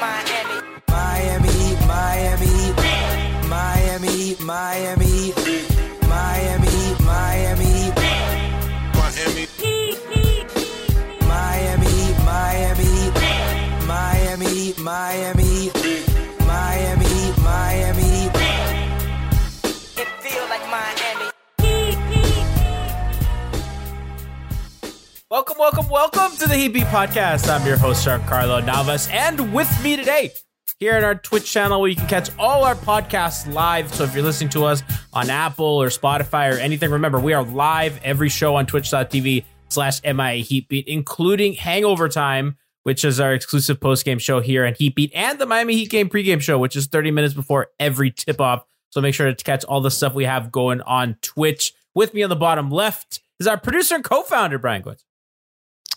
Miami, Miami, Miami, Miami, Miami, Welcome, welcome, welcome to the Heat Beat Podcast. I'm your host, Giancarlo Navas, and with me today, here at our Twitch channel, where you can catch all our podcasts live. So if you're listening to us on Apple or Spotify or anything, remember we are live every show on twitch.tv slash MIA Heat Beat, including Hangover Time, which is our exclusive post game show here at Heat Beat, and the Miami Heat Game pregame show, which is 30 minutes before every tip off. So make sure to catch all the stuff we have going on Twitch. With me on the bottom left is our producer and co founder, Brian Goins.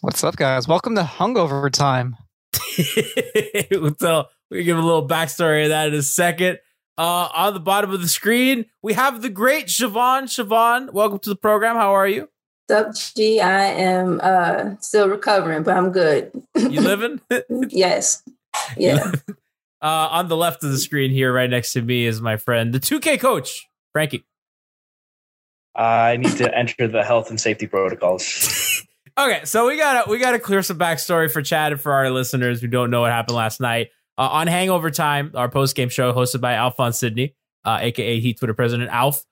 What's up, guys? Welcome to Hungover Time. so we give a little backstory of that in a second. Uh, on the bottom of the screen, we have the great Siobhan. Siobhan, welcome to the program. How are you? What's up, G? I am uh, still recovering, but I'm good. You living? yes. Yeah. Uh, on the left of the screen here, right next to me, is my friend, the 2K coach, Franky. I need to enter the health and safety protocols. Okay, so we gotta we gotta clear some backstory for Chad and for our listeners who don't know what happened last night uh, on Hangover Time, our post game show hosted by Alphonse Sydney, uh, aka Heat Twitter President Alf.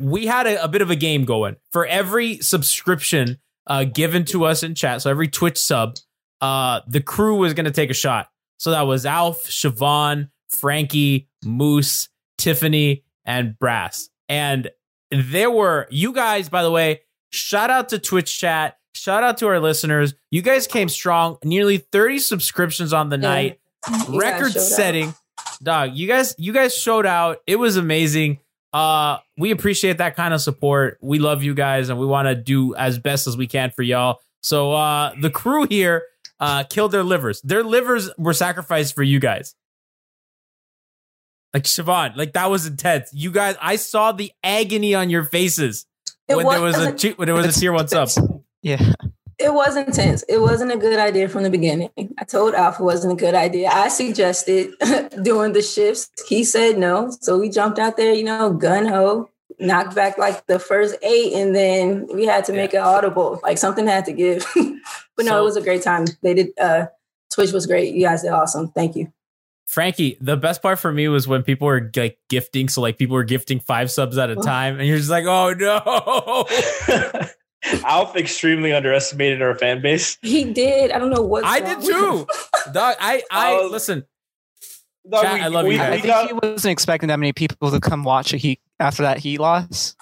We had a, a bit of a game going for every subscription uh, given to us in chat. So every Twitch sub, uh, the crew was gonna take a shot. So that was Alf, Siobhan, Franky, Moose, Tiffany, and Brass. And there were you guys, by the way. Shout out to Twitch chat. Shout out to our listeners. You guys came strong. Nearly 30 subscriptions on the Yeah. night. You Record showed out. setting. Dog, you guys you guys showed out. It was amazing. Uh we appreciate that kind of support. We love you guys and we want to do as best as we can for y'all. So uh the crew here uh killed their livers. Their livers were sacrificed for you guys. Like Siobhan, like that was intense. You guys, I saw the agony on your faces It when there was a when there was a tier one sub. Yeah. It was intense. It wasn't a good idea from the beginning. I told Alpha it wasn't a good idea. I suggested doing the shifts. He said no. So we jumped out there, you know, gun ho, knocked back like the first eight, and then we had to make it audible. Like something had to give. but no, So- it was a great time. They did uh Twitch was great. You guys did awesome. Thank you. Franky, the best part for me was when people were like gifting. So like people were gifting five subs at a time, and you're just like, oh no. Alf extremely underestimated our fan base. He did. I don't know what I did too. Dog, I I Oh, listen. Dog, Chat, I love you I guys. think he wasn't expecting that many people to come watch a Heat after that Heat loss.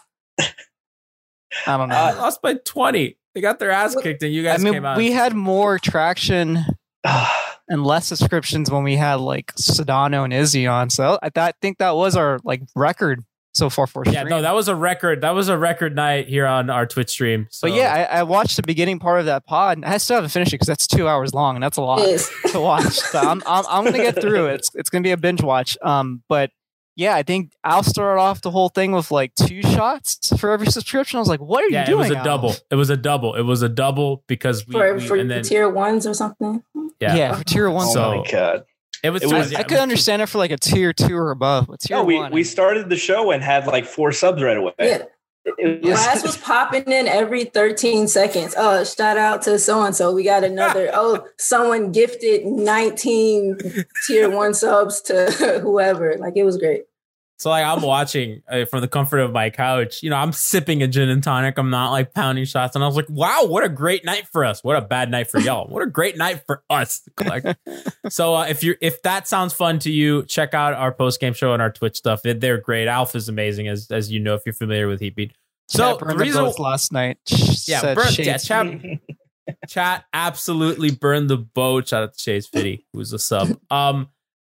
I don't know. Uh, They lost by 20. They got their ass kicked, and you guys. I guys mean, came out. we had more traction and less subscriptions when we had like Sedano and Izzy on. So I, I think that was our like record so far for sure. yeah, no, that was a record. That was a record night here on our Twitch stream. So But yeah, I, I watched the beginning part of that pod. And I still haven't finished it because that's two hours long and that's a lot to watch. So I'm, I'm I'm gonna get through it. It's it's gonna be a binge watch. Um, but yeah, I think I'll start off the whole thing with like two shots for every subscription. I was like, what are yeah, you doing? it was a Al? double. It was a double. It was a double because we, for we- for and then tier ones or something. yeah, Yeah, for tier one. oh So- my god! It was. It was- yeah, I could understand it for like a tier two or above, but tier No, we one. we started the show and had like four subs right away. Yeah. Was- Glass was popping in every 13 seconds. Oh, shout out to so and so. We got another. Oh, someone gifted 19 tier one subs to whoever. Like it was great. So like I'm watching uh, from the comfort of my couch. You know, I'm sipping a gin and tonic. I'm not like pounding shots, and I was like, "Wow, what a great night for us! What a bad night for y'all! What a great night for us!" Like, so uh, if you if that sounds fun to you, check out our post game show and our Twitch stuff. They- They're great. Alpha's amazing, as as you know if you're familiar with Heatbeat. So Chat the reason, last night. yeah, burn, yeah, chat, chat absolutely burned the boat. Shout out to Chase Fitty, who's a sub. Um,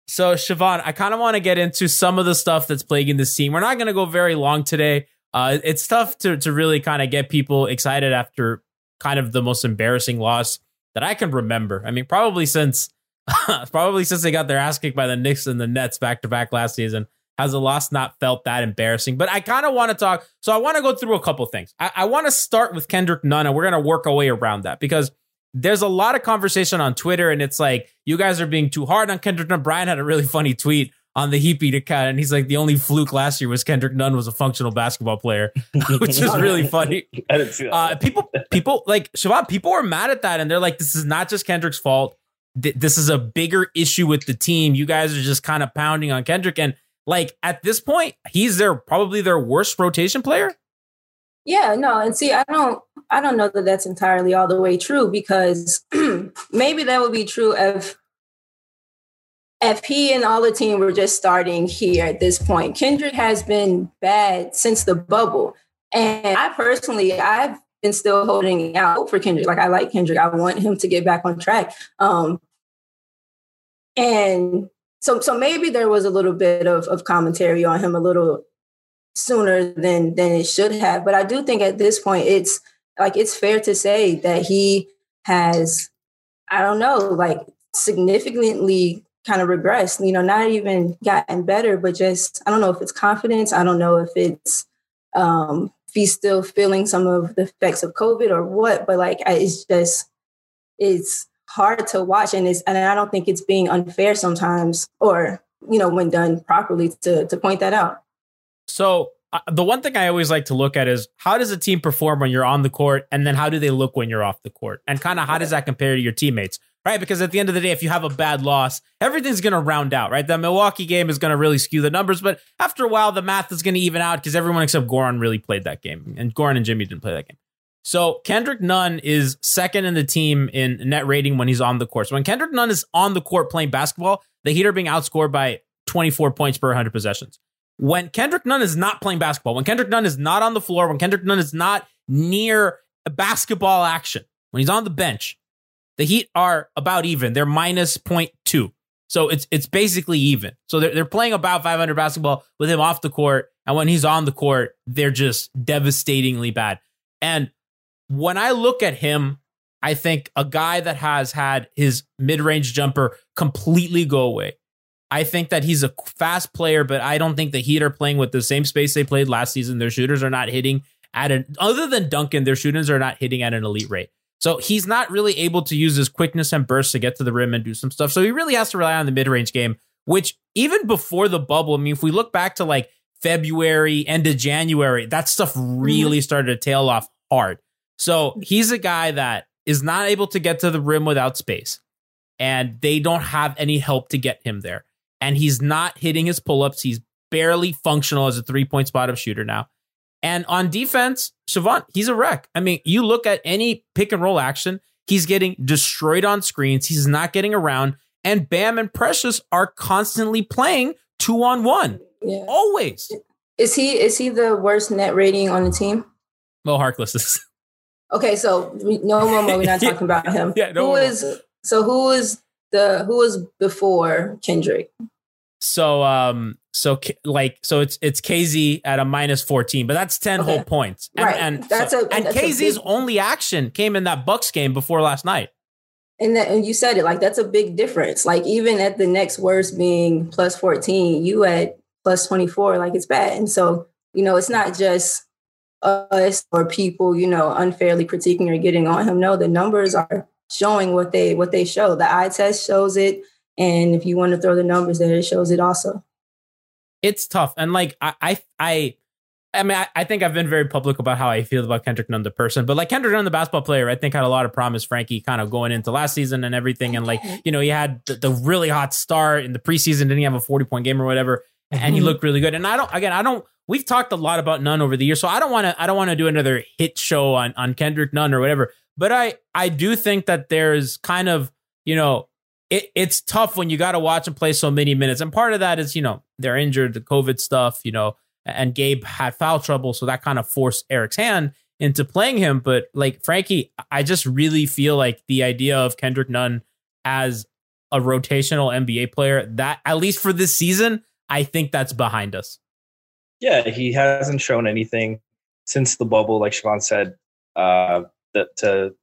so Siobhan, I kind of want to get into some of the stuff that's plaguing the scene. We're not going to go very long today. Uh, it's tough to to really kind of get people excited after kind of the most embarrassing loss that I can remember. I mean, probably since probably since they got their ass kicked by the Knicks and the Nets back to back last season. Has a loss not felt that embarrassing? But I kind of want to talk. So I want to go through a couple things. I, I want to start with Kendrick Nunn, and we're going to work our way around that because there's a lot of conversation on Twitter, and it's like you guys are being too hard on Kendrick Nunn. Brian had a really funny tweet on the Heapy account, and he's like, the only fluke last year was Kendrick Nunn was a functional basketball player, which is really funny. I didn't see that. Uh, people, people like Shabab, people were mad at that, and they're like, "This is not just Kendrick's fault. Th- This is a bigger issue with the team. You guys are just kind of pounding on Kendrick." And like at this point, he's their probably their worst rotation player. Yeah, no, and see, I don't, I don't know that that's entirely all the way true because maybe that would be true if, if he and all the team were just starting here at this point. Kendrick has been bad since the bubble, and I personally, I've been still holding out for Kendrick. Like I like Kendrick, I want him to get back on track. Um, and so, so maybe there was a little bit of, of commentary on him a little sooner than than it should have. But I do think at this point it's like it's fair to say that he has, I don't know, like significantly kind of regressed, you know, not even gotten better, but just I don't know if it's confidence. I don't know if it's um if he's still feeling some of the effects of COVID or what, but like it's just it's hard to watch and it's and I don't think it's being unfair sometimes or you know when done properly to to point that out. So the one thing I always like to look at is how does a team perform when you're on the court, and then how do they look when you're off the court, and kind of how does that compare to your teammates, right? Because at the end of the day, if you have a bad loss, everything's going to round out, right? The Milwaukee game is going to really skew the numbers, but after a while, the math is going to even out because everyone except Goran really played that game, and Goran and Jimmy didn't play that game. So Kendrick Nunn is second in the team in net rating when he's on the court. So when Kendrick Nunn is on the court playing basketball, the Heat are being outscored by 24 points per 100 possessions. When Kendrick Nunn is not playing basketball, when Kendrick Nunn is not on the floor, when Kendrick Nunn is not near a basketball action, when he's on the bench, the Heat are about even. They're minus 0.2. So it's it's basically even. So they're, they're playing about 500 basketball with him off the court. And when he's on the court, they're just devastatingly bad. And when I look at him, I think a guy that has had his mid range jumper completely go away. I think that he's a fast player, but I don't think the Heat are playing with the same space they played last season. Their shooters are not hitting at an other than Duncan, their shooters are not hitting at an elite rate. So he's not really able to use his quickness and burst to get to the rim and do some stuff. So he really has to rely on the mid range game, which even before the bubble, I mean, if we look back to like February, end of January, that stuff really mm-hmm. started to tail off hard. So he's a guy that is not able to get to the rim without space, and they don't have any help to get him there. And he's not hitting his pull ups. He's barely functional as a three point spot up shooter now. And on defense, Siobhan, he's a wreck. I mean, you look at any pick and roll action, he's getting destroyed on screens. He's not getting around. And Bam and Precious are constantly playing two on one. Yeah. Always. Is he is he the worst net rating on the team? Mo Harkless is. Okay, so we, no more. We're not talking about him. Yeah, no who is so? Who is the who was before Kendrick? So um so like so it's it's KZ at a minus 14, but that's 10 whole points. And Right. and, That's so- a- and that's a KZ's big- only action came in that Bucks game before last night. And that, and you said it like that's a big difference. Like even at the next worst being plus 14, you at plus 24, like it's bad. And so, you know, it's not just us or people, you know, unfairly critiquing or getting on him. No, the numbers are showing what they what they show. The eye test shows it. And if you want to throw the numbers there, it shows it also. It's tough. And like I I I I mean, I, I think I've been very public about how I feel about Kendrick Nunn, the person. But like Kendrick Nunn, the basketball player, I think had a lot of promise. Franky kind of going into last season and everything, and like you know, he had the, the really hot start in the preseason. Didn't he have a forty point game or whatever? And he Mhm. looked really good. And I don't, again, I don't. We've talked a lot about Nunn over the years, so I don't want to. I don't want to do another hit show on on Kendrick Nunn or whatever. But I I do think that there's kind of you know it, it's tough when you got to watch him play so many minutes. And part of that is, you know, they're injured, the COVID stuff, you know, and Gabe had foul trouble. So that kind of forced Eric's hand into playing him. But like Franky, I just really feel like the idea of Kendrick Nunn as a rotational NBA player, that at least for this season, I think that's behind us. Yeah, he hasn't shown anything since the bubble, like Siobhan said, uh, that to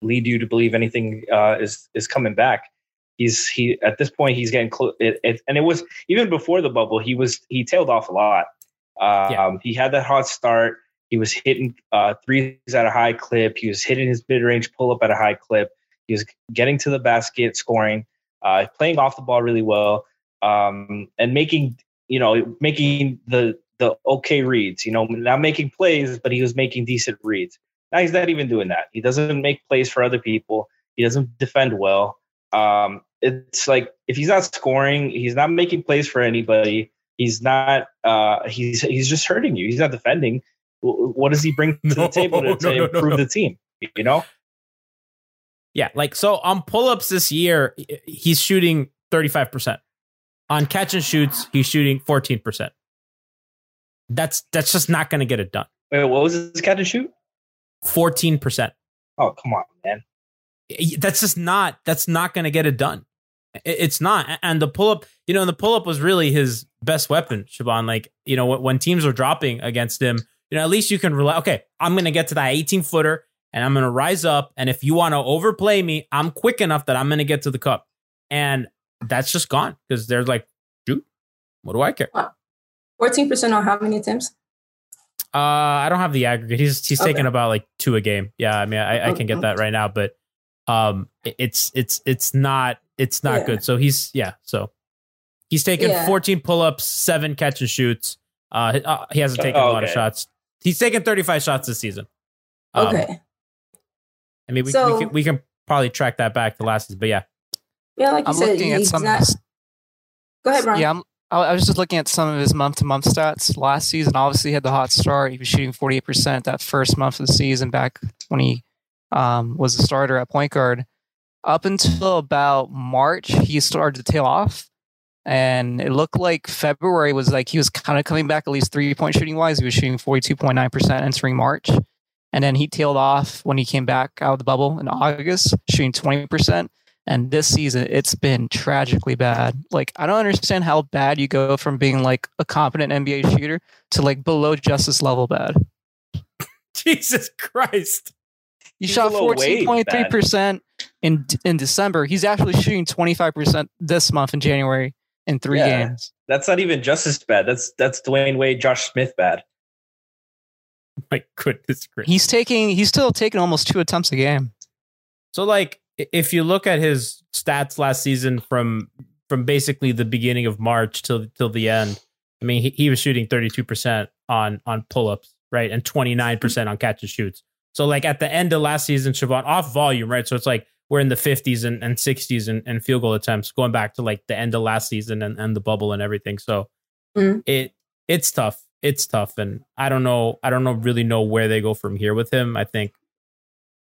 lead you to believe anything uh, is is coming back. He's he at this point he's getting close, and it was even before the bubble. He was he tailed off a lot. Um, Yeah. He had that hot start. He was hitting uh, threes at a high clip. He was hitting his mid range pull up at a high clip. He was getting to the basket, scoring, uh, playing off the ball really well, um, and making you know making the the okay reads. You know, not making plays, but he was making decent reads. Now he's not even doing that. He doesn't make plays for other people. He doesn't defend well. Um, it's like if he's not scoring, he's not making plays for anybody. He's not. Uh, he's he's just hurting you. He's not defending. What does he bring to No, the table to, to no, improve no. the team? You know. Yeah, like so on pull-ups this year, he's shooting 35%. On catch and shoots, he's shooting 14%. That's that's just not going to get it done. Wait, what was his catch and shoot? 14%. Oh, come on, man. That's just not that's not going to get it done. It's not. And the pull-up, you know, and the pull-up was really his best weapon, Siobhan. Like, you know, when, teams were dropping against him, you know, at least you can rely, okay, I'm going to get to that 18 footer and I'm going to rise up. And if you want to overplay me, I'm quick enough that I'm going to get to the cup. And that's just gone because they're like, shoot, what do I care? Uh, 14% on how many attempts? Uh, I don't have the aggregate. He's he's Okay. taking about like two a game. Yeah, I mean, I, I can get that right now, but um, it's it's it's not it's not Yeah. good. So he's yeah, so he's taken Yeah. 14 pull ups, seven catch and shoots. Uh, uh, he hasn't taken Oh, a lot of shots. He's taken 35 shots this season. Um, Okay. I mean, we, So- we can we can probably track that back to last season, but yeah, yeah, like you I'm said, looking at he's some. not. Go ahead, Brian. Yeah, I'm, I I was just looking at some of his month to month stats. Last season, obviously, he had the hot start. He was shooting 48% that first month of the season back when he um, was a starter at point guard. Up until about March, he started to tail off. And it looked like February was like he was kind of coming back, at least three point shooting wise. He was shooting 42.9% entering March. And then he tailed off when he came back out of the bubble in August, shooting 20%. And this season, it's been tragically bad. Like, I don't understand how bad you go from being like a competent NBA shooter to like below Justise level bad. Jesus Christ. He He's shot fourteen point three percent in in December. He's actually shooting twenty five percent this month in January in three Yeah. games. That's not even Justise bad. That's that's Dwyane Wade, Josh Smith bad. My goodness gracious. He's taking. He's still taking almost two attempts a game. So like if you look at his stats last season from from basically the beginning of March till till the end, I mean he, he was shooting 32% on on pull-ups, right? And 29% on catch and shoots. So like at the end of last season, Siobhan off volume, right? So it's like we're in the 50s and, and 60s and, and field goal attempts going back to like the end of last season and, and the bubble and everything. So Mhm. it it's tough. It's tough. And I don't know, I don't know really know where they go from here with him. I think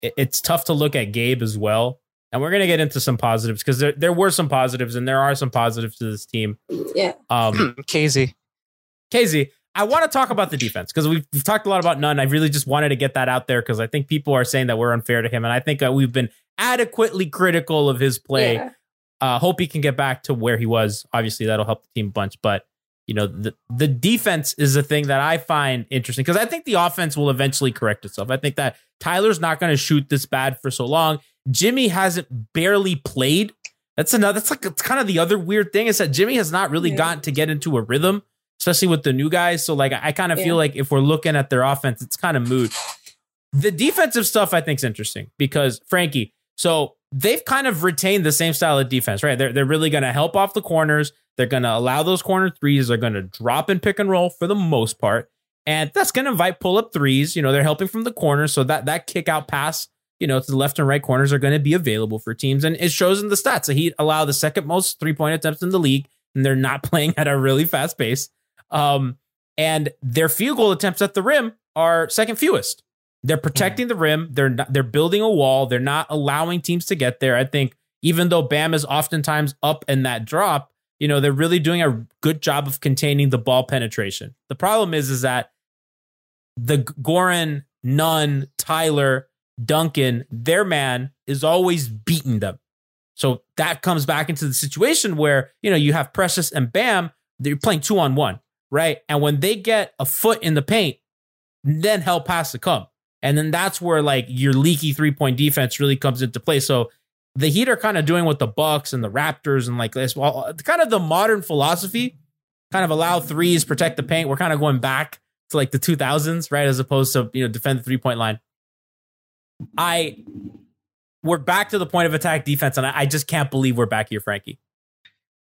it- it's tough to look at Gabe as well. And we're gonna get into some positives because there there were some positives and there are some positives to this team. Yeah. Um, KZ. KZ, I want to talk about the defense because we've, we've talked a lot about Nunn. I really just wanted to get that out there because I think people are saying that we're unfair to him, and I think uh, we've been adequately critical of his play. Yeah. Uh, hope he can get back to where he was. Obviously, that'll help the team a bunch. But you know, the the defense is a thing that I find interesting because I think the offense will eventually correct itself. I think that Tyler's not going to shoot this bad for so long. Jimmy hasn't barely played. That's another. That's like it's kind of the other weird thing is that Jimmy has not really Yeah. gotten to get into a rhythm, especially with the new guys. So like, I kind of Yeah. feel like if we're looking at their offense, it's kind of moot. The defensive stuff I think is interesting because Franky. So they've kind of retained the same style of defense, right? They're they're really going to help off the corners. They're going to allow those corner threes. They're going to drop and pick and roll for the most part, and that's going to invite pull up threes. You know, they're helping from the corner, so that that kick out pass, you know, to the left and right corners are going to be available for teams, and it shows in the stats. The Heat allow the second most three point attempts in the league, and they're not playing at a really fast pace. Um, and their field goal attempts at the rim are second fewest. They're protecting the rim. They're not, they're building a wall. They're not allowing teams to get there. I think even though Bam is oftentimes up in that drop, you know, they're really doing a good job of containing the ball penetration. The problem is is that the Goran, Nunn, Tyler, Duncan, their man is always beating them. So that comes back into the situation where, you know, you have Precious and Bam, they're playing two on one, right? And when they get a foot in the paint, then help has to come. And then that's where like your leaky three point defense really comes into play. So the Heat are kind of doing what the Bucks and the Raptors and like this, well, kind of the modern philosophy, kind of allow threes, protect the paint. We're kind of going back to like the 2000s, right? As opposed to, you know, defend the three point line. I, we're back to the point of attack defense, and I, I just can't believe we're back here, Franky.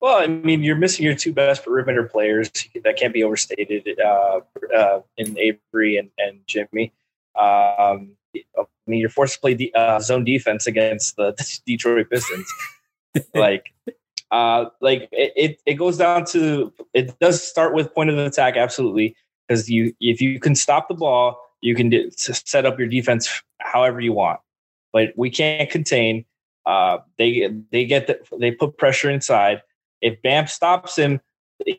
Well, I mean, you're missing your two best perimeter players. That can't be overstated uh, uh, in Avery and, and Jimmy. Um, I mean, you're forced to play the uh, zone defense against the Detroit Pistons. like, uh, like it, it, it goes down to it does start with point of the attack, absolutely, because you if you can stop the ball, you can do, set up your defense however you want. But we can't contain. Uh, they they get the, they put pressure inside. If Bam stops him,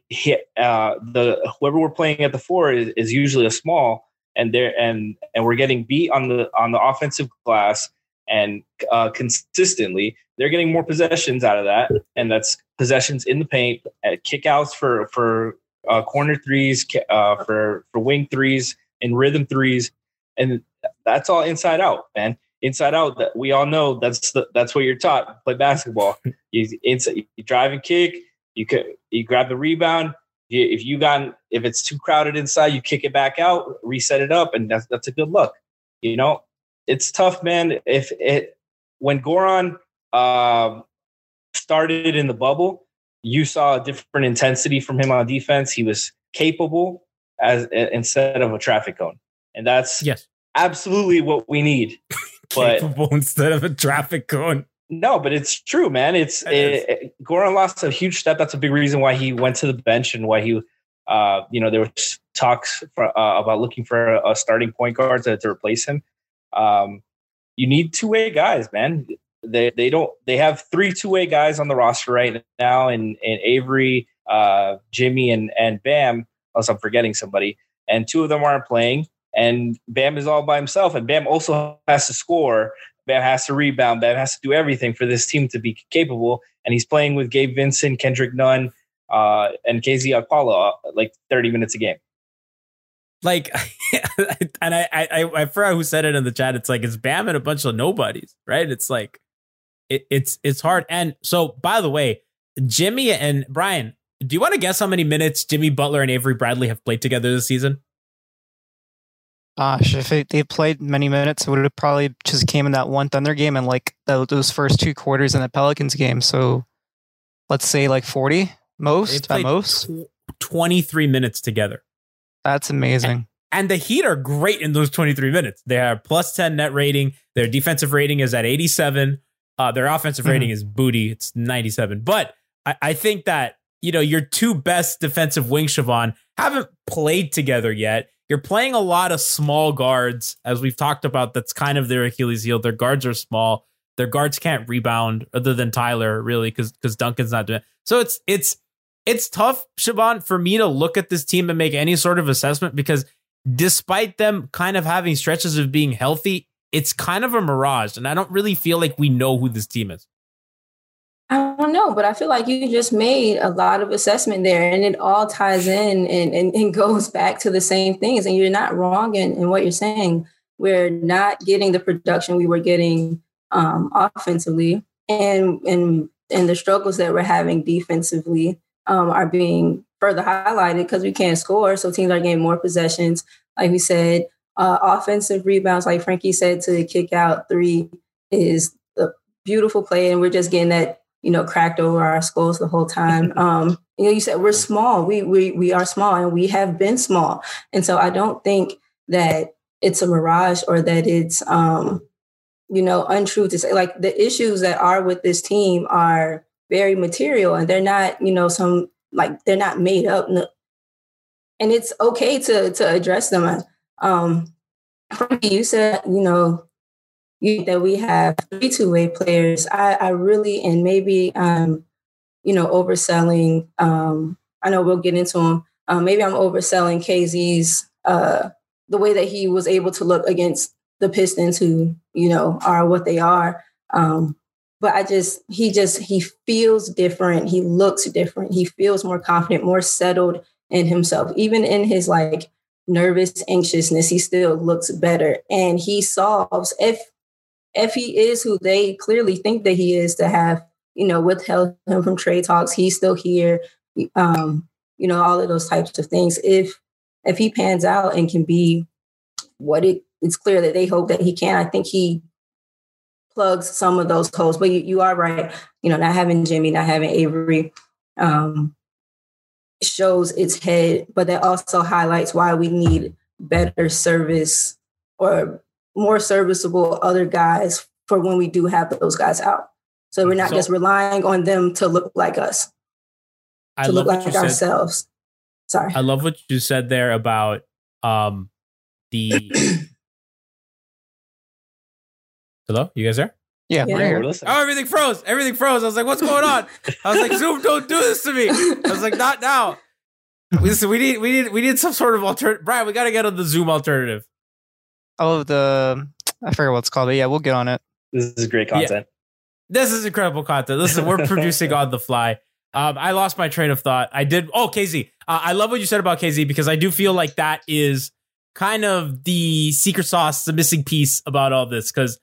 hit uh, the whoever we're playing at the four is, is usually a small, and they're and and we're getting beat on the on the offensive glass and uh, consistently they're getting more possessions out of that, and that's possessions in the paint, uh, kickouts for for uh, corner threes, uh, for for wing threes, and rhythm threes, and that's all inside out, man. Inside out, that we all know that's the, that's what you're taught. Play basketball. You inside, you drive and kick. You could you grab the rebound. You, if you got if it's too crowded inside, you kick it back out, reset it up, and that's that's a good look. You know, it's tough, man. If it when Goran um, started in the bubble, you saw a different intensity from him on defense. He was capable as instead of a traffic cone, and that's Yes. absolutely what we need. But Capable instead of a traffic cone. no, but it's true, man. It's It it, it- Goran lost a huge step. That's a big reason why he went to the bench and why he, uh, you know, there was talks for, uh, about looking for a, a starting point guard to, to replace him. Um, you need two way guys, man. They they don't they have three two way guys on the roster right now, and and Avery, uh, Jimmy, and and Bam. Unless I'm forgetting somebody, and two of them aren't playing. And Bam is all by himself, and Bam also has to score. Bam has to rebound. Bam has to do everything for this team to be capable. And he's playing with Gabe Vincent, Kendrick Nunn, uh, and KZ Okpala uh, like 30 minutes a game. Like, and I, I, I, forgot who said it in the chat. It's like it's Bam and a bunch of nobodies, right? It's like, it, it's it's hard. And so, by the way, Jimmy and Brian, do you want to guess how many minutes Jimmy Butler and Avery Bradley have played together this season? Gosh, if it, they played many minutes, it would have probably just came in that one Thunder game and like tho- those first two quarters in the Pelicans game. So let's say like 40 most at most. tw- 23 minutes together. That's amazing. And the Heat are great in those 23 minutes. They have plus 10 net rating. Their defensive rating is at 87. Uh, their offensive Mhm. rating is booty. It's 97. But I, I think that, you know, your two best defensive wings, Siobhan, haven't played together yet. You're playing a lot of small guards, as we've talked about. That's kind of their Achilles heel. Their guards are small. Their guards can't rebound, other than Tyler, really, because because Duncan's not doing. It. So it's it's it's tough, Siobhan, for me to look at this team and make any sort of assessment because despite them kind of having stretches of being healthy, it's kind of a mirage. And I don't really feel like we know who this team is. I don't know, but I feel like you just made a lot of assessment there and it all ties in and, and, and goes back to the same things. And you're not wrong in, in what you're saying. We're not getting the production we were getting um, offensively and, and, and the struggles that we're having defensively um, are being further highlighted because we can't score. So teams are getting more possessions. Like we said, uh, offensive rebounds, like Franky said, to kick out three is a beautiful play. And we're just getting that, you know, cracked over our skulls the whole time. Um, you know, you said we're small. We, we, we are small and we have been small. And so I don't think that it's a mirage or that it's, um, you know, untrue to say. Like the issues that are with this team are very material and they're not, you know, some like they're not made up. And it's okay to to address them. Um, you said, you know, you, that we have three two way players. I, I really and maybe um, you know, overselling. Um, I know we'll get into him. Um, maybe I'm overselling KZ's uh, the way that he was able to look against the Pistons, who you know are what they are. Um, but I just he just he feels different. He looks different. He feels more confident, more settled in himself. Even in his like nervous anxiousness, he still looks better. And he solves if if he is who they clearly think that he is to have, you know, withheld him from trade talks, he's still here. Um, you know, all of those types of things. If if he pans out and can be what it it's clear that they hope that he can, I think he plugs some of those holes. But you, you are right. You know, not having Jimmy, not having Avery um, shows its head, but that also highlights why we need better service or more serviceable other guys for when we do have those guys out. So we're not so, just relying on them to look like us, I to look like said. ourselves. Sorry. I love what you said there about um, the Hello, you guys there? Yeah, Yeah. we're here. we're listening. Oh, everything froze. Everything froze. I was like, what's going on? I was like, Zoom, don't do this to me. I was like, not now. Listen, we need we need we need some sort of alternative. Brian, we got to get on the Zoom alternative. Oh, the I forget what it's called, but yeah, we'll get on it. This is great content. This is incredible content. Listen, we're producing on the fly. Um, I lost my train of thought. I did. Oh, KZ. Uh, I love what you said about KZ because I do feel like that is kind of the secret sauce, the missing piece about all this. Because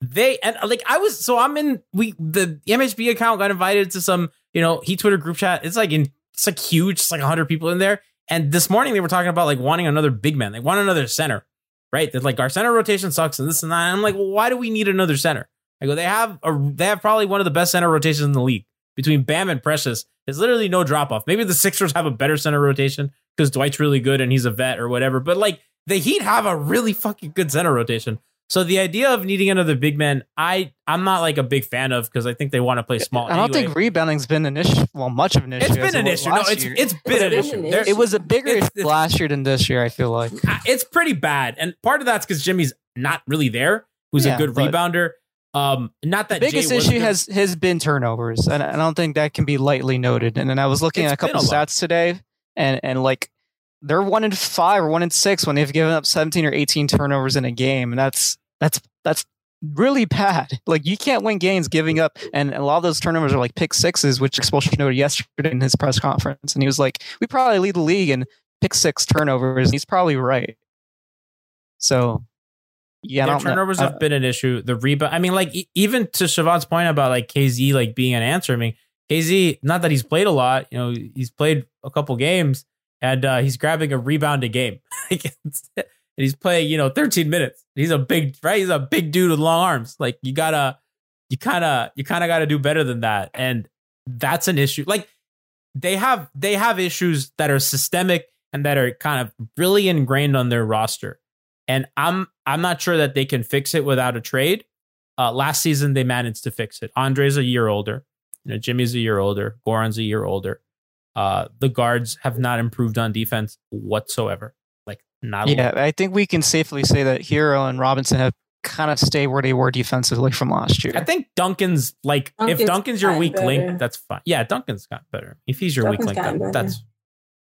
they and like I was so I'm in we the MHB account got invited to some you know he Twitter group chat. It's like in it's like huge. It's like hundred people in there. And this morning they were talking about like wanting another big man. They want another center, right? That like our center rotation sucks and this and that. And I'm like, well, why do we need another center? I go, they have a they have probably one of the best center rotations in the league between Bam and Precious. There's literally no drop off. Maybe the Sixers have a better center rotation because Dwight's really good and he's a vet or whatever. But like the Heat have a really fucking good center rotation. So the idea of needing another big man, I I'm not like a big fan of because I think they want to play small. I don't anyway. think rebounding's been an issue. Well, much of an issue. It's been an issue. No, it's year. it's been an It's issue. been an There- it was a bigger It's- issue last year than this year. I feel like. it's pretty bad, and part of that's because Jimmy's not really there. Who's Yeah, a good rebounder. Um, not The that biggest Jay issue good. has has been turnovers, and I don't think that can be lightly noted. And then I was looking It's at a couple been a lot. stats today, and and like they're one in five or one in six when they've given up seventeen or eighteen turnovers in a game, and that's that's that's really bad. Like you can't win games giving up, and a lot of those turnovers are like pick sixes, which Expulsion noted yesterday in his press conference, and he was like, "We probably lead the league in pick six turnovers." And he's probably right. So, yeah, Their know. turnovers have been an issue. The rebound. I mean, like e- even to Siobhan's point about like KZ like being an answer. I mean, KZ. Not that he's played a lot. You know, he's played a couple games, and uh, he's grabbing a rebound a game. And he's playing. You know, 13 minutes. He's a big right. He's a big dude with long arms. Like you gotta, you kind of, you kind of got to do better than that. And that's an issue. Like they have, they have issues that are systemic and that are kind of really ingrained on their roster and I'm I'm not sure that they can fix it without a trade. Uh, last season they managed to fix it. Andre's a year older, you know, Jimmy's a year older, Goran's a year older. Uh, the guards have not improved on defense whatsoever. Like not Yeah. I think we can safely say that Herro and Robinson have kind of stay where they were defensively from last year. I think Duncan's like if Duncan's Duncan's your weak better. link, that's fine. Yeah, Duncan's got better. If he's your Duncan's weak link, gotten that, that's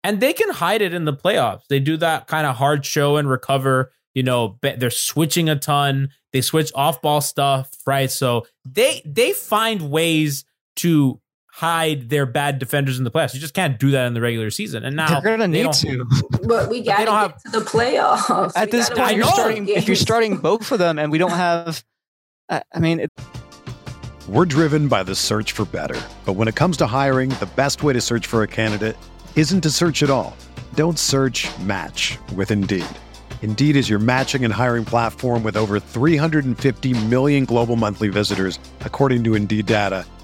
and they can hide it in the playoffs. They do that kind of hard show and recover. You know, they're switching a ton. They switch off ball stuff, right? So they they find ways to hide their bad defenders in the playoffs. You just can't do that in the regular season. And now They're gonna need to. But we got to don't get have- to the playoffs. At We this point, you're know. starting. If you're starting both of them, and we don't have, I I mean, it, We're driven by the search for better. But when it comes to hiring, the best way to search for a candidate isn't to search at all. Don't search match with Indeed. Indeed is your matching and hiring platform with over 350 million global monthly visitors, according to Indeed data,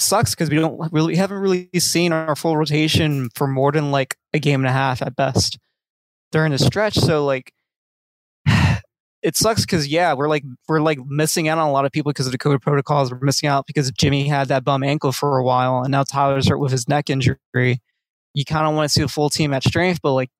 Sucks because we don't really we haven't really seen our full rotation for more than like a game and a half at best during the stretch. So like it sucks because yeah, we're like we're like missing out on a lot of people because of the COVID protocols. We're missing out because Jimmy had that bum ankle for a while, and now Tyler's hurt with his neck injury. You kind of want to see the full team at strength, but like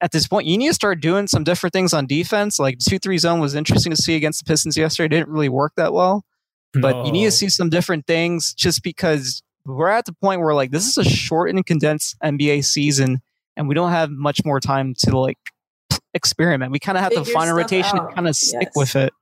at this point, you need to start doing some different things on defense. Like two three zone was interesting to see against the Pistons yesterday. It didn't really work that well but you need to see some different things just because we're at the point where like this is a short and condensed NBA season and we don't have much more time to like experiment. We kind of have to find a rotation out. and kind of stick Yes. with it.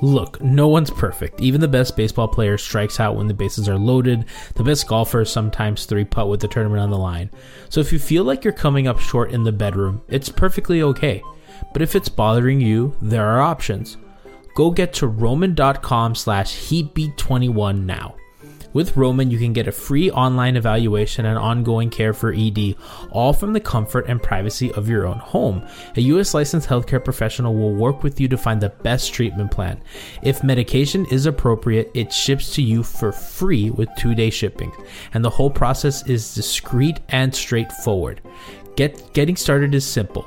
Look, no one's perfect. Even the best baseball player strikes out when the bases are loaded. The best golfers sometimes three putt with the tournament on the line. So if you feel like you're coming up short in the bedroom, it's perfectly okay. But if it's bothering you, there are options. Go get to roman.com slash heatbeat21 now. With Roman, you can get a free online evaluation and ongoing care for ED, all from the comfort and privacy of your own home. A U.S. licensed healthcare professional will work with you to find the best treatment plan. If medication is appropriate, it ships to you for free with two day shipping, and the whole process is discreet and straightforward. Get getting started is simple.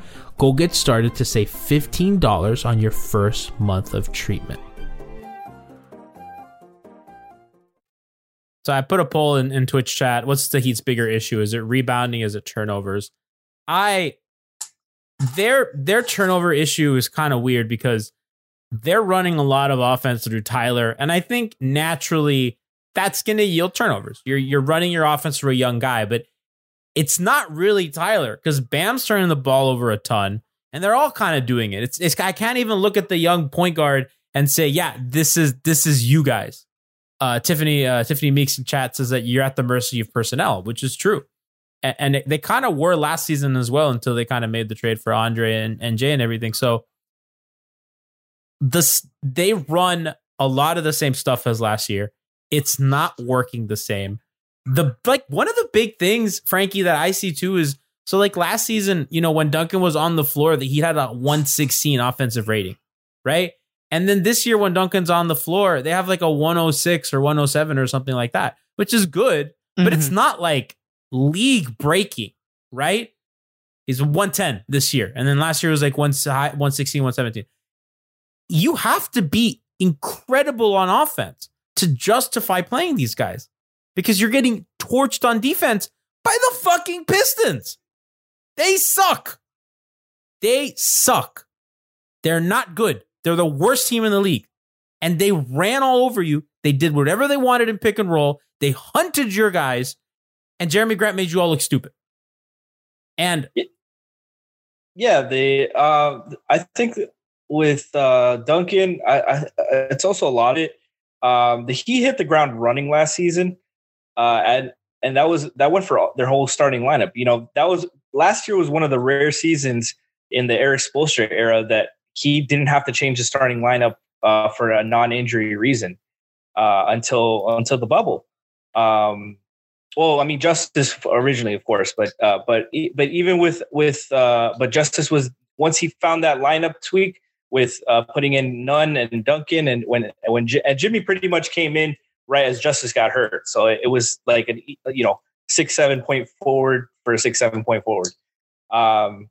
Go get started to save $15 on your first month of treatment. So I put a poll in, in Twitch chat. What's the Heat's bigger issue? Is it rebounding? Is it turnovers? I their their turnover issue is kind of weird because they're running a lot of offense through Tyler, and I think naturally that's going to yield turnovers. You're you're running your offense through a young guy, but it's not really Tyler because Bam's turning the ball over a ton, and they're all kind of doing it. It's it's I can't even look at the young point guard and say, yeah, this is this is you guys. Uh, Tiffany uh, Tiffany Meeks in chat says that you're at the mercy of personnel, which is true, and, and they, they kind of were last season as well until they kind of made the trade for Andre and, and Jae and everything. So this they run a lot of the same stuff as last year. It's not working the same. The like one of the big things, Franky, that I see too is so like last season, you know, when Duncan was on the floor, that he had a 116 offensive rating, right? And then this year, when Duncan's on the floor, they have like a 106 or 107 or something like that, which is good, but it's mm-hmm. not like league breaking, right? He's 110 this year. And then last year was like 1 116, 117. You have to be incredible on offense to justify playing these guys because you're getting torched on defense by the fucking Pistons. They suck. They suck. They're not good. They're the worst team in the league. And they ran all over you. They did whatever they wanted in pick and roll. They hunted your guys, and Jerami Grant made you all look stupid. And Yeah, they. Uh, I think with uh, Duncan, I, I, it's also a lot of it. Um, the, he hit the ground running last season, uh, and and that was that went for all, their whole starting lineup. You know, that was last year was one of the rare seasons in the Erik Spoelstra era that he didn't have to change the starting lineup uh, for a non-injury reason uh, until until the bubble. Um, well, I mean, Justise originally, of course, but uh, but but even with with uh, but Justise was once he found that lineup tweak with uh, putting in Nunn and Duncan, and when when J- and Jimmy pretty much came in right as Justise got hurt, so it, it was like an you know six seven point forward for six seven point forward. Um,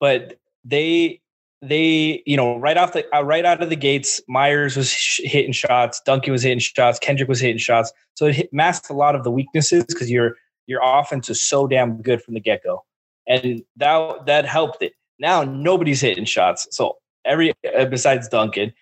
but they they you know right off the uh, right out of the gates Meyers was sh- hitting shots duncan was hitting shots kendrick was hitting shots. So it hit, masked a lot of the weaknesses because your your offense is so damn good from the get-go. And that that helped it. Now nobody's hitting shots. So every uh, besides duncan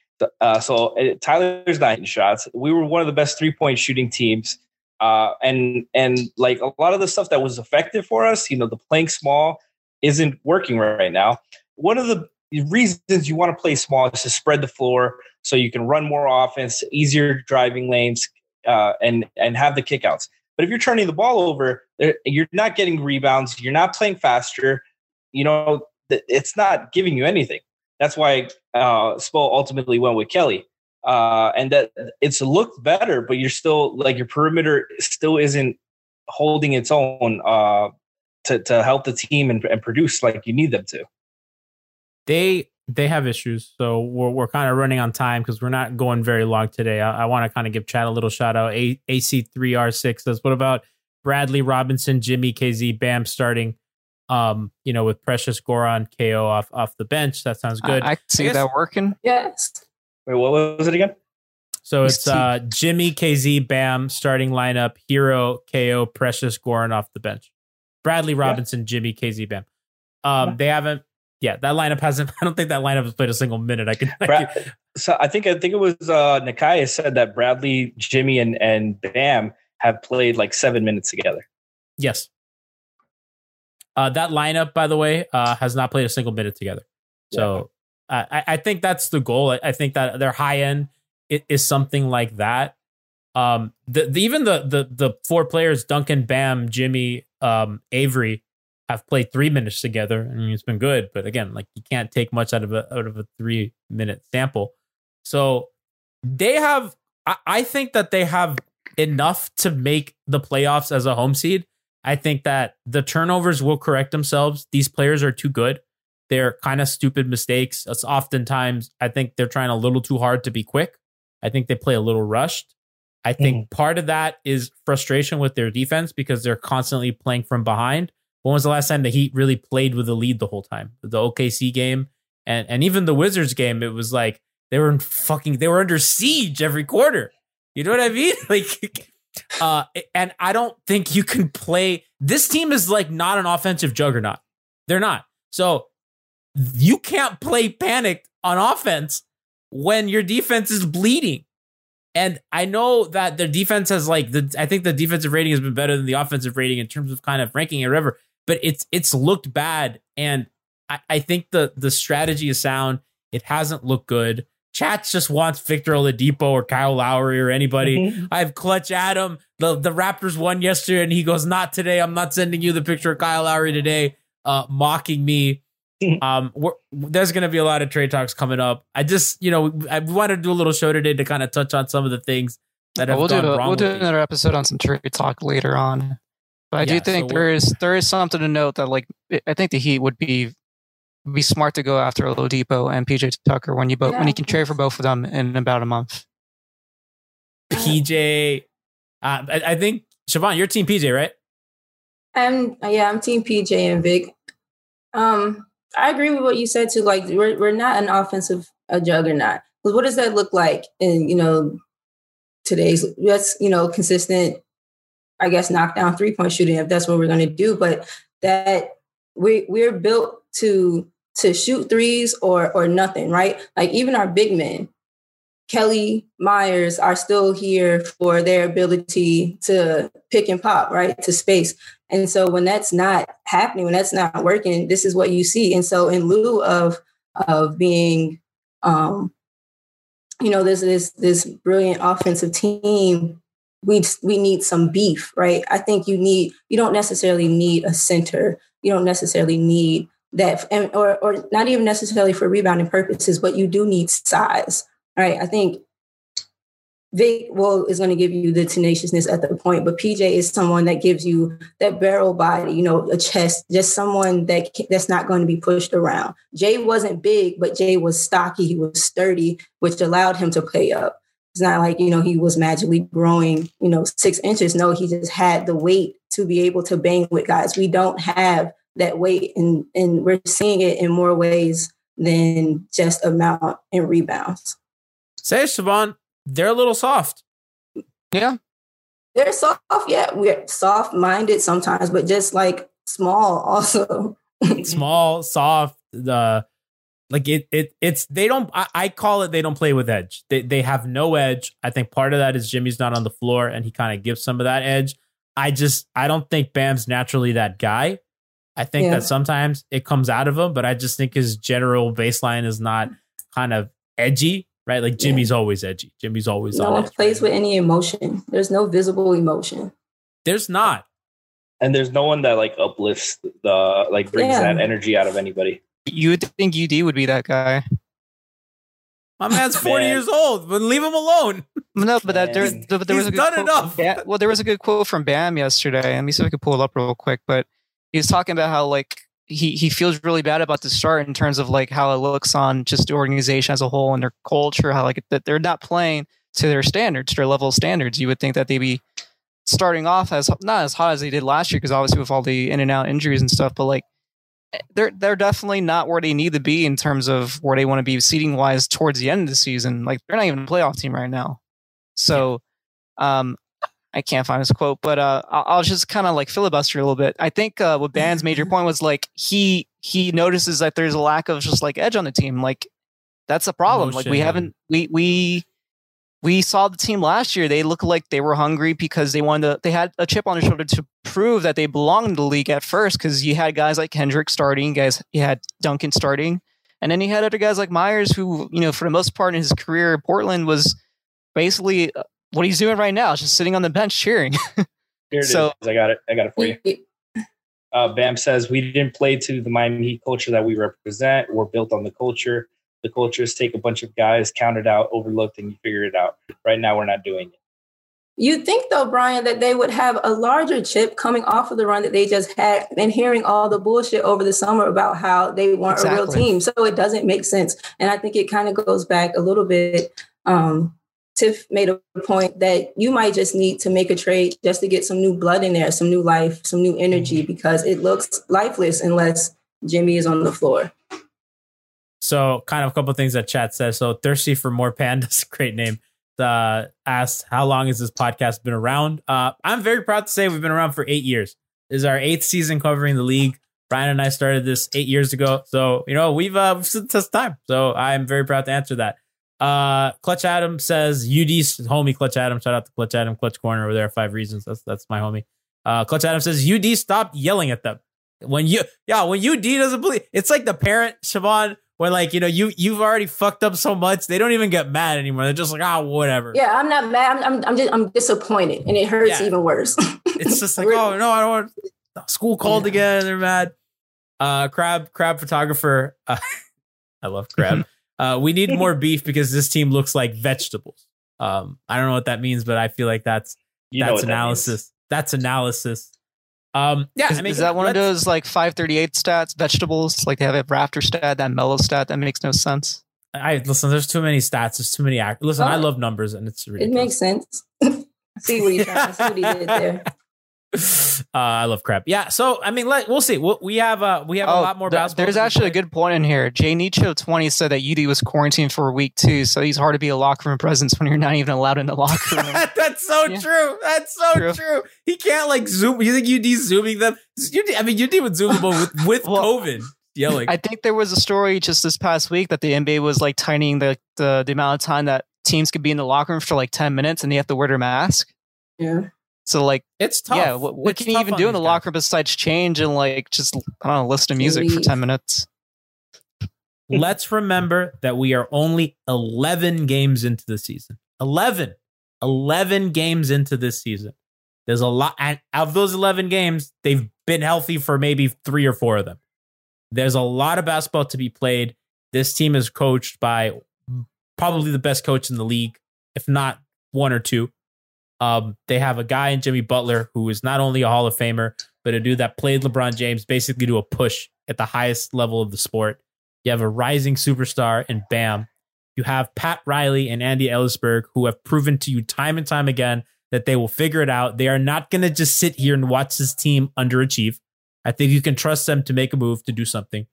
uh, so uh, tyler's nine shots we were one of the best three-point shooting teams uh, and and like a lot of the stuff that was effective for us you know the playing small isn't working right now one of the reasons you want to play small is to spread the floor so you can run more offense, easier driving lanes, uh, and and have the kickouts. But if you're turning the ball over, you're not getting rebounds. You're not playing faster. You know, it's not giving you anything. That's why uh, Spo ultimately went with Kelly, uh, and that it's looked better, but you're still like your perimeter still isn't holding its own uh, to to help the team and, and produce like you need them to they they have issues. So we're we're kind of running on time because we're not going very long today. I, I want to kind of give Chad a little shout out. A- AC3R6 says, what about Bradley Robinson, Jimmy KZ, Bam starting? Um, you know, with Precious Goran KO off off the bench. That sounds good. I, I can see guess- that working. Yes. Wait, what was it again? So it's uh Jimmy KZ, Bam starting lineup, Herro KO, Precious Goran off the bench. Bradley Robinson, Jimmy KZ, Bam. Um, Yeah. they haven't. Yeah, that lineup hasn't. I don't think that lineup has played a single minute. I can. I can so I think I think it was uh Nakai said that Bradley, Jimmy, and and Bam have played like seven minutes together. Yes. Uh, that lineup, by the way, uh, has not played a single minute together. So uh, I, I think that's the goal. I, I think that their high end is something like that. Um, the, the even the the the four players, Duncan, Bam, Jimmy, um, Avery, have played three minutes together. I mean, it's been good, but again, like you can't take much out of a out of a three minute sample. So they have. I, I think that they have enough to make the playoffs as a home seed. I think that the turnovers will correct themselves. These players are too good. They're kind of stupid mistakes. It's oftentimes I think they're trying a little too hard to be quick. I think they play a little rushed. I think mm. part of that is frustration with their defense because they're constantly playing from behind. When was the last time the Heat really played with a lead the whole time? The OKC game and and even the Wizards game, it was like they were fucking they were under siege every quarter. You know what I mean? Like uh and I don't think you can play this team is like not an offensive juggernaut. They're not. So you can't play panicked on offense when your defense is bleeding. And I know that their defense has like the I think the defensive rating has been better than the offensive rating in terms of kind of ranking or whatever, but it's it's looked bad. And I, I think the the strategy is sound. It hasn't looked good. Chats just wants Victor Oladipo or Kyle Lowry or anybody. I have Clutch Adam. The the Raptors won yesterday, and he goes, "Not today. I'm not sending you the picture of Kyle Lowry today." Uh, mocking me. um, we're, there's going to be a lot of trade talks coming up. I just, you know, I wanted to do a little show today to kind of touch on some of the things that have we'll do gone the, wrong. we'll do with these. another episode on some trade talk later on. But I Yeah, do think so there we're- is there is something to note that like I think the Heat would be be smart to go after Oladipo and PJ Tucker when you both when you can trade for both of them in about a month. PJ. Uh, I, I think Siobhan, your team PJ, right? I'm yeah, I'm team PJ and Vic. Um, I agree with what you said too. Like we're we're not an offensive a juggernaut. But what does that look like in you know today's that's you know consistent I guess, knock down three point shooting if that's what we're going to do. But that we we're built to to shoot threes or or nothing, right? Like even our big men, Kelly Meyers, are still here for their ability to pick and pop, right, to space. And so when that's not happening, when that's not working, this is what you see. And so in lieu of of being um, you know, this this this brilliant offensive team, we we need some beef, right? I think you need you don't necessarily need a center. You don't necessarily need that, or or not even necessarily for rebounding purposes, but you do need size, right? I think Vic will is going to give you the tenaciousness at the point, but PJ is someone that gives you that barrel body, you know, a chest, just someone that that's not going to be pushed around. Jay wasn't big, but Jay was stocky, he was sturdy, which allowed him to play up. It's not like you know he was magically growing, you know, six inches. No, he just had the weight to be able to bang with guys. We don't have that weight, and and we're seeing it in more ways than just amount and rebounds. Say, Siobhan, they're a little soft. Yeah. They're soft, yeah. We're soft minded sometimes, but just like small also. Small, soft, the like it it it's they don't I, I, call it they don't play with edge. They they have no edge. I think part of that is Jimmy's not on the floor and he kind of gives some of that edge. I just I don't think Bam's naturally that guy. I think yeah. that sometimes it comes out of him, but I just think his general baseline is not kind of edgy right? Like Jimmy's yeah. always edgy. Jimmy's always no one edge, plays right? with any emotion. There's no visible emotion. There's not. And there's no one that like uplifts the like brings yeah. that energy out of anybody. You would think UD would be that guy. My man's 40 Man. years old, but leave him alone. No, but that there, but there was a good done enough. Bam, well, there was a good quote from Bam yesterday. Let me see if I can pull it up real quick. But he was talking about how like he he feels really bad about the start in terms of like how it looks on just the organization as a whole and their culture, how like that they're not playing to their standards, their level of standards. You would think that they'd be starting off as not as hot as they did last year because obviously with all the in and out injuries and stuff, but like they're they're definitely not where they need to be in terms of where they want to be seating wise towards the end of the season. Like they're not even a playoff team right now. So um I can't find his quote, but uh, I'll just kind of like filibuster a little bit. I think uh, what Bam's major point was like he he notices that there's a lack of just like edge on the team. Like that's a problem. Emotion, like we haven't we we we saw the team last year. They looked like they were hungry because they wanted to. They had a chip on their shoulder to prove that they belonged in the league at first. Because you had guys like Kendrick starting, guys you had Duncan starting, and then you had other guys like Meyers, who you know for the most part in his career, Portland was basically uh, what he's doing right now is just sitting on the bench cheering. Here it so, is. I got it. I got it for you. Uh, Bam says we didn't play to the Miami Heat culture that we represent. We're built on the culture. The culture is take a bunch of guys, counted out, overlooked, and you figure it out. Right now, we're not doing it. You'd think, though, Brian, that they would have a larger chip coming off of the run that they just had and hearing all the bullshit over the summer about how they weren't exactly. a real team. So it doesn't make sense. And I think it kind of goes back a little bit um, Tiff made a point that you might just need to make a trade just to get some new blood in there, some new life, some new energy, mm-hmm. because it looks lifeless unless Jimmy is on the floor. So, kind of a couple of things that chat says. So, thirsty for more pandas, great name. Uh, asked how long has this podcast been around? Uh, I'm very proud to say we've been around for eight years. This is our eighth season covering the league. Brian and I started this eight years ago, so you know we've uh, we've test time. So I'm very proud to answer that. Uh, Clutch Adam says UD's homie Clutch Adam. Shout out to Clutch Adam, Clutch Corner over there. Five reasons. That's that's my homie. Uh, Clutch Adam says UD stopped yelling at them when you yeah when UD doesn't believe. It's like the parent Siobhan where like you know you you've already fucked up so much they don't even get mad anymore. They're just like ah oh, whatever. Yeah, I'm not mad. I'm I'm, I'm just I'm disappointed and it hurts yeah. even worse. it's just like oh no I don't want school called yeah. again. They're mad. Uh, crab crab photographer. Uh, I love crab. Uh, we need more beef because this team looks like vegetables. Um, I don't know what that means, but I feel like that's you that's analysis. That that's analysis. Um, yeah, is, I mean, is that one of those like 538 stats, vegetables? Like they have a Raptor stat, that mellow stat that makes no sense. I listen. There's too many stats. There's too many act. Listen, I love numbers, and it's ridiculous. It makes sense. see what he see what he did there. Uh, I love crap. Yeah, so I mean, let, we'll see. We'll, we have uh, we have a lot more th- basketball. Oh, There's to actually a good point in here. Jay Nietzsche of 20 said that UD was quarantined for a week too, so he's hard to be a locker room presence when you're not even allowed in the locker room. That's so Yeah. true. That's so true. True. He can't like zoom. You think UD zooming them? UD, I mean, UD would zoom them with with Well, COVID yelling. I think there was a story just this past week that the NBA was like tightening the, the, the amount of time that teams could be in the locker room for like 10 minutes and they have to wear their mask. Yeah. So like, it's tough. yeah, what, what can you even do in these the guys. locker room besides change and like just I don't know, listen to music for 10 minutes? Let's remember that we are only 11 games into the season. 11. 11 games into this season. There's a lot. And of those 11 games, they've been healthy for maybe three or four of them. There's a lot of basketball to be played. This team is coached by probably the best coach in the league, if not one or two. Um, they have a guy in Jimmy Butler who is not only a Hall of Famer, but a dude that played LeBron James basically to a push at the highest level of the sport. You have a rising superstar and Bam. You have Pat Riley and Andy Elisburg, who have proven to you time and time again that they will figure it out. They are not going to just sit here and watch this team underachieve. I think you can trust them to make a move to do something.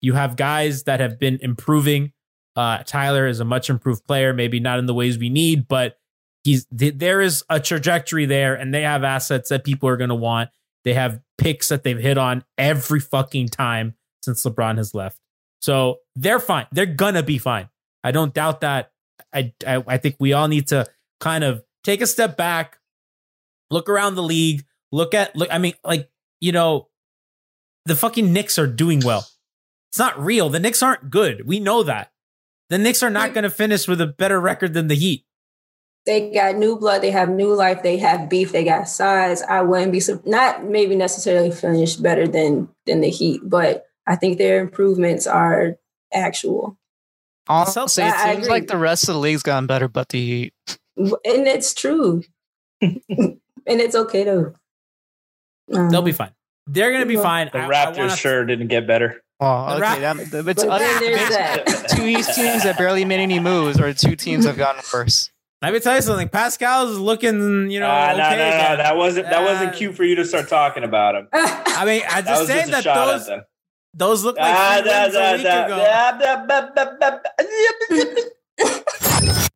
You have guys that have been improving. Uh, Tyler is a much improved player, maybe not in the ways we need, but he's there is a trajectory there, and they have assets that people are going to want. They have picks that they've hit on every fucking time since LeBron has left. So they're fine. They're gonna be fine. I don't doubt that. I, I I think we all need to kind of take a step back, look around the league, look at look. I mean, like you know, the fucking Knicks are doing well. It's not real. The Knicks aren't good. We know that. The Knicks are not going to finish with a better record than the Heat. They got new blood. They have new life. They have beef. They got size. I wouldn't be sur- not maybe necessarily finished better than than the Heat, but I think their improvements are actual, Honestly, I- it I seems agree. like the rest of the league's gotten better, but the Heat. and it's true, and it's okay to. um, They'll be fine. They're going to be Well, fine. The I- I Raptors wanna- sure didn't get better. Oh, The okay. Ra- that, it's other then there's than that. two East teams that barely made any moves, or two teams that have gotten worse. Let me tell you something. Pascal's looking, you know, Ah, okay no, no, no, that wasn't that wasn't Uh, cute for you to start talking about him. I mean, I'm That just was saying just that those those look like Ah, three da, da, a week da, ago.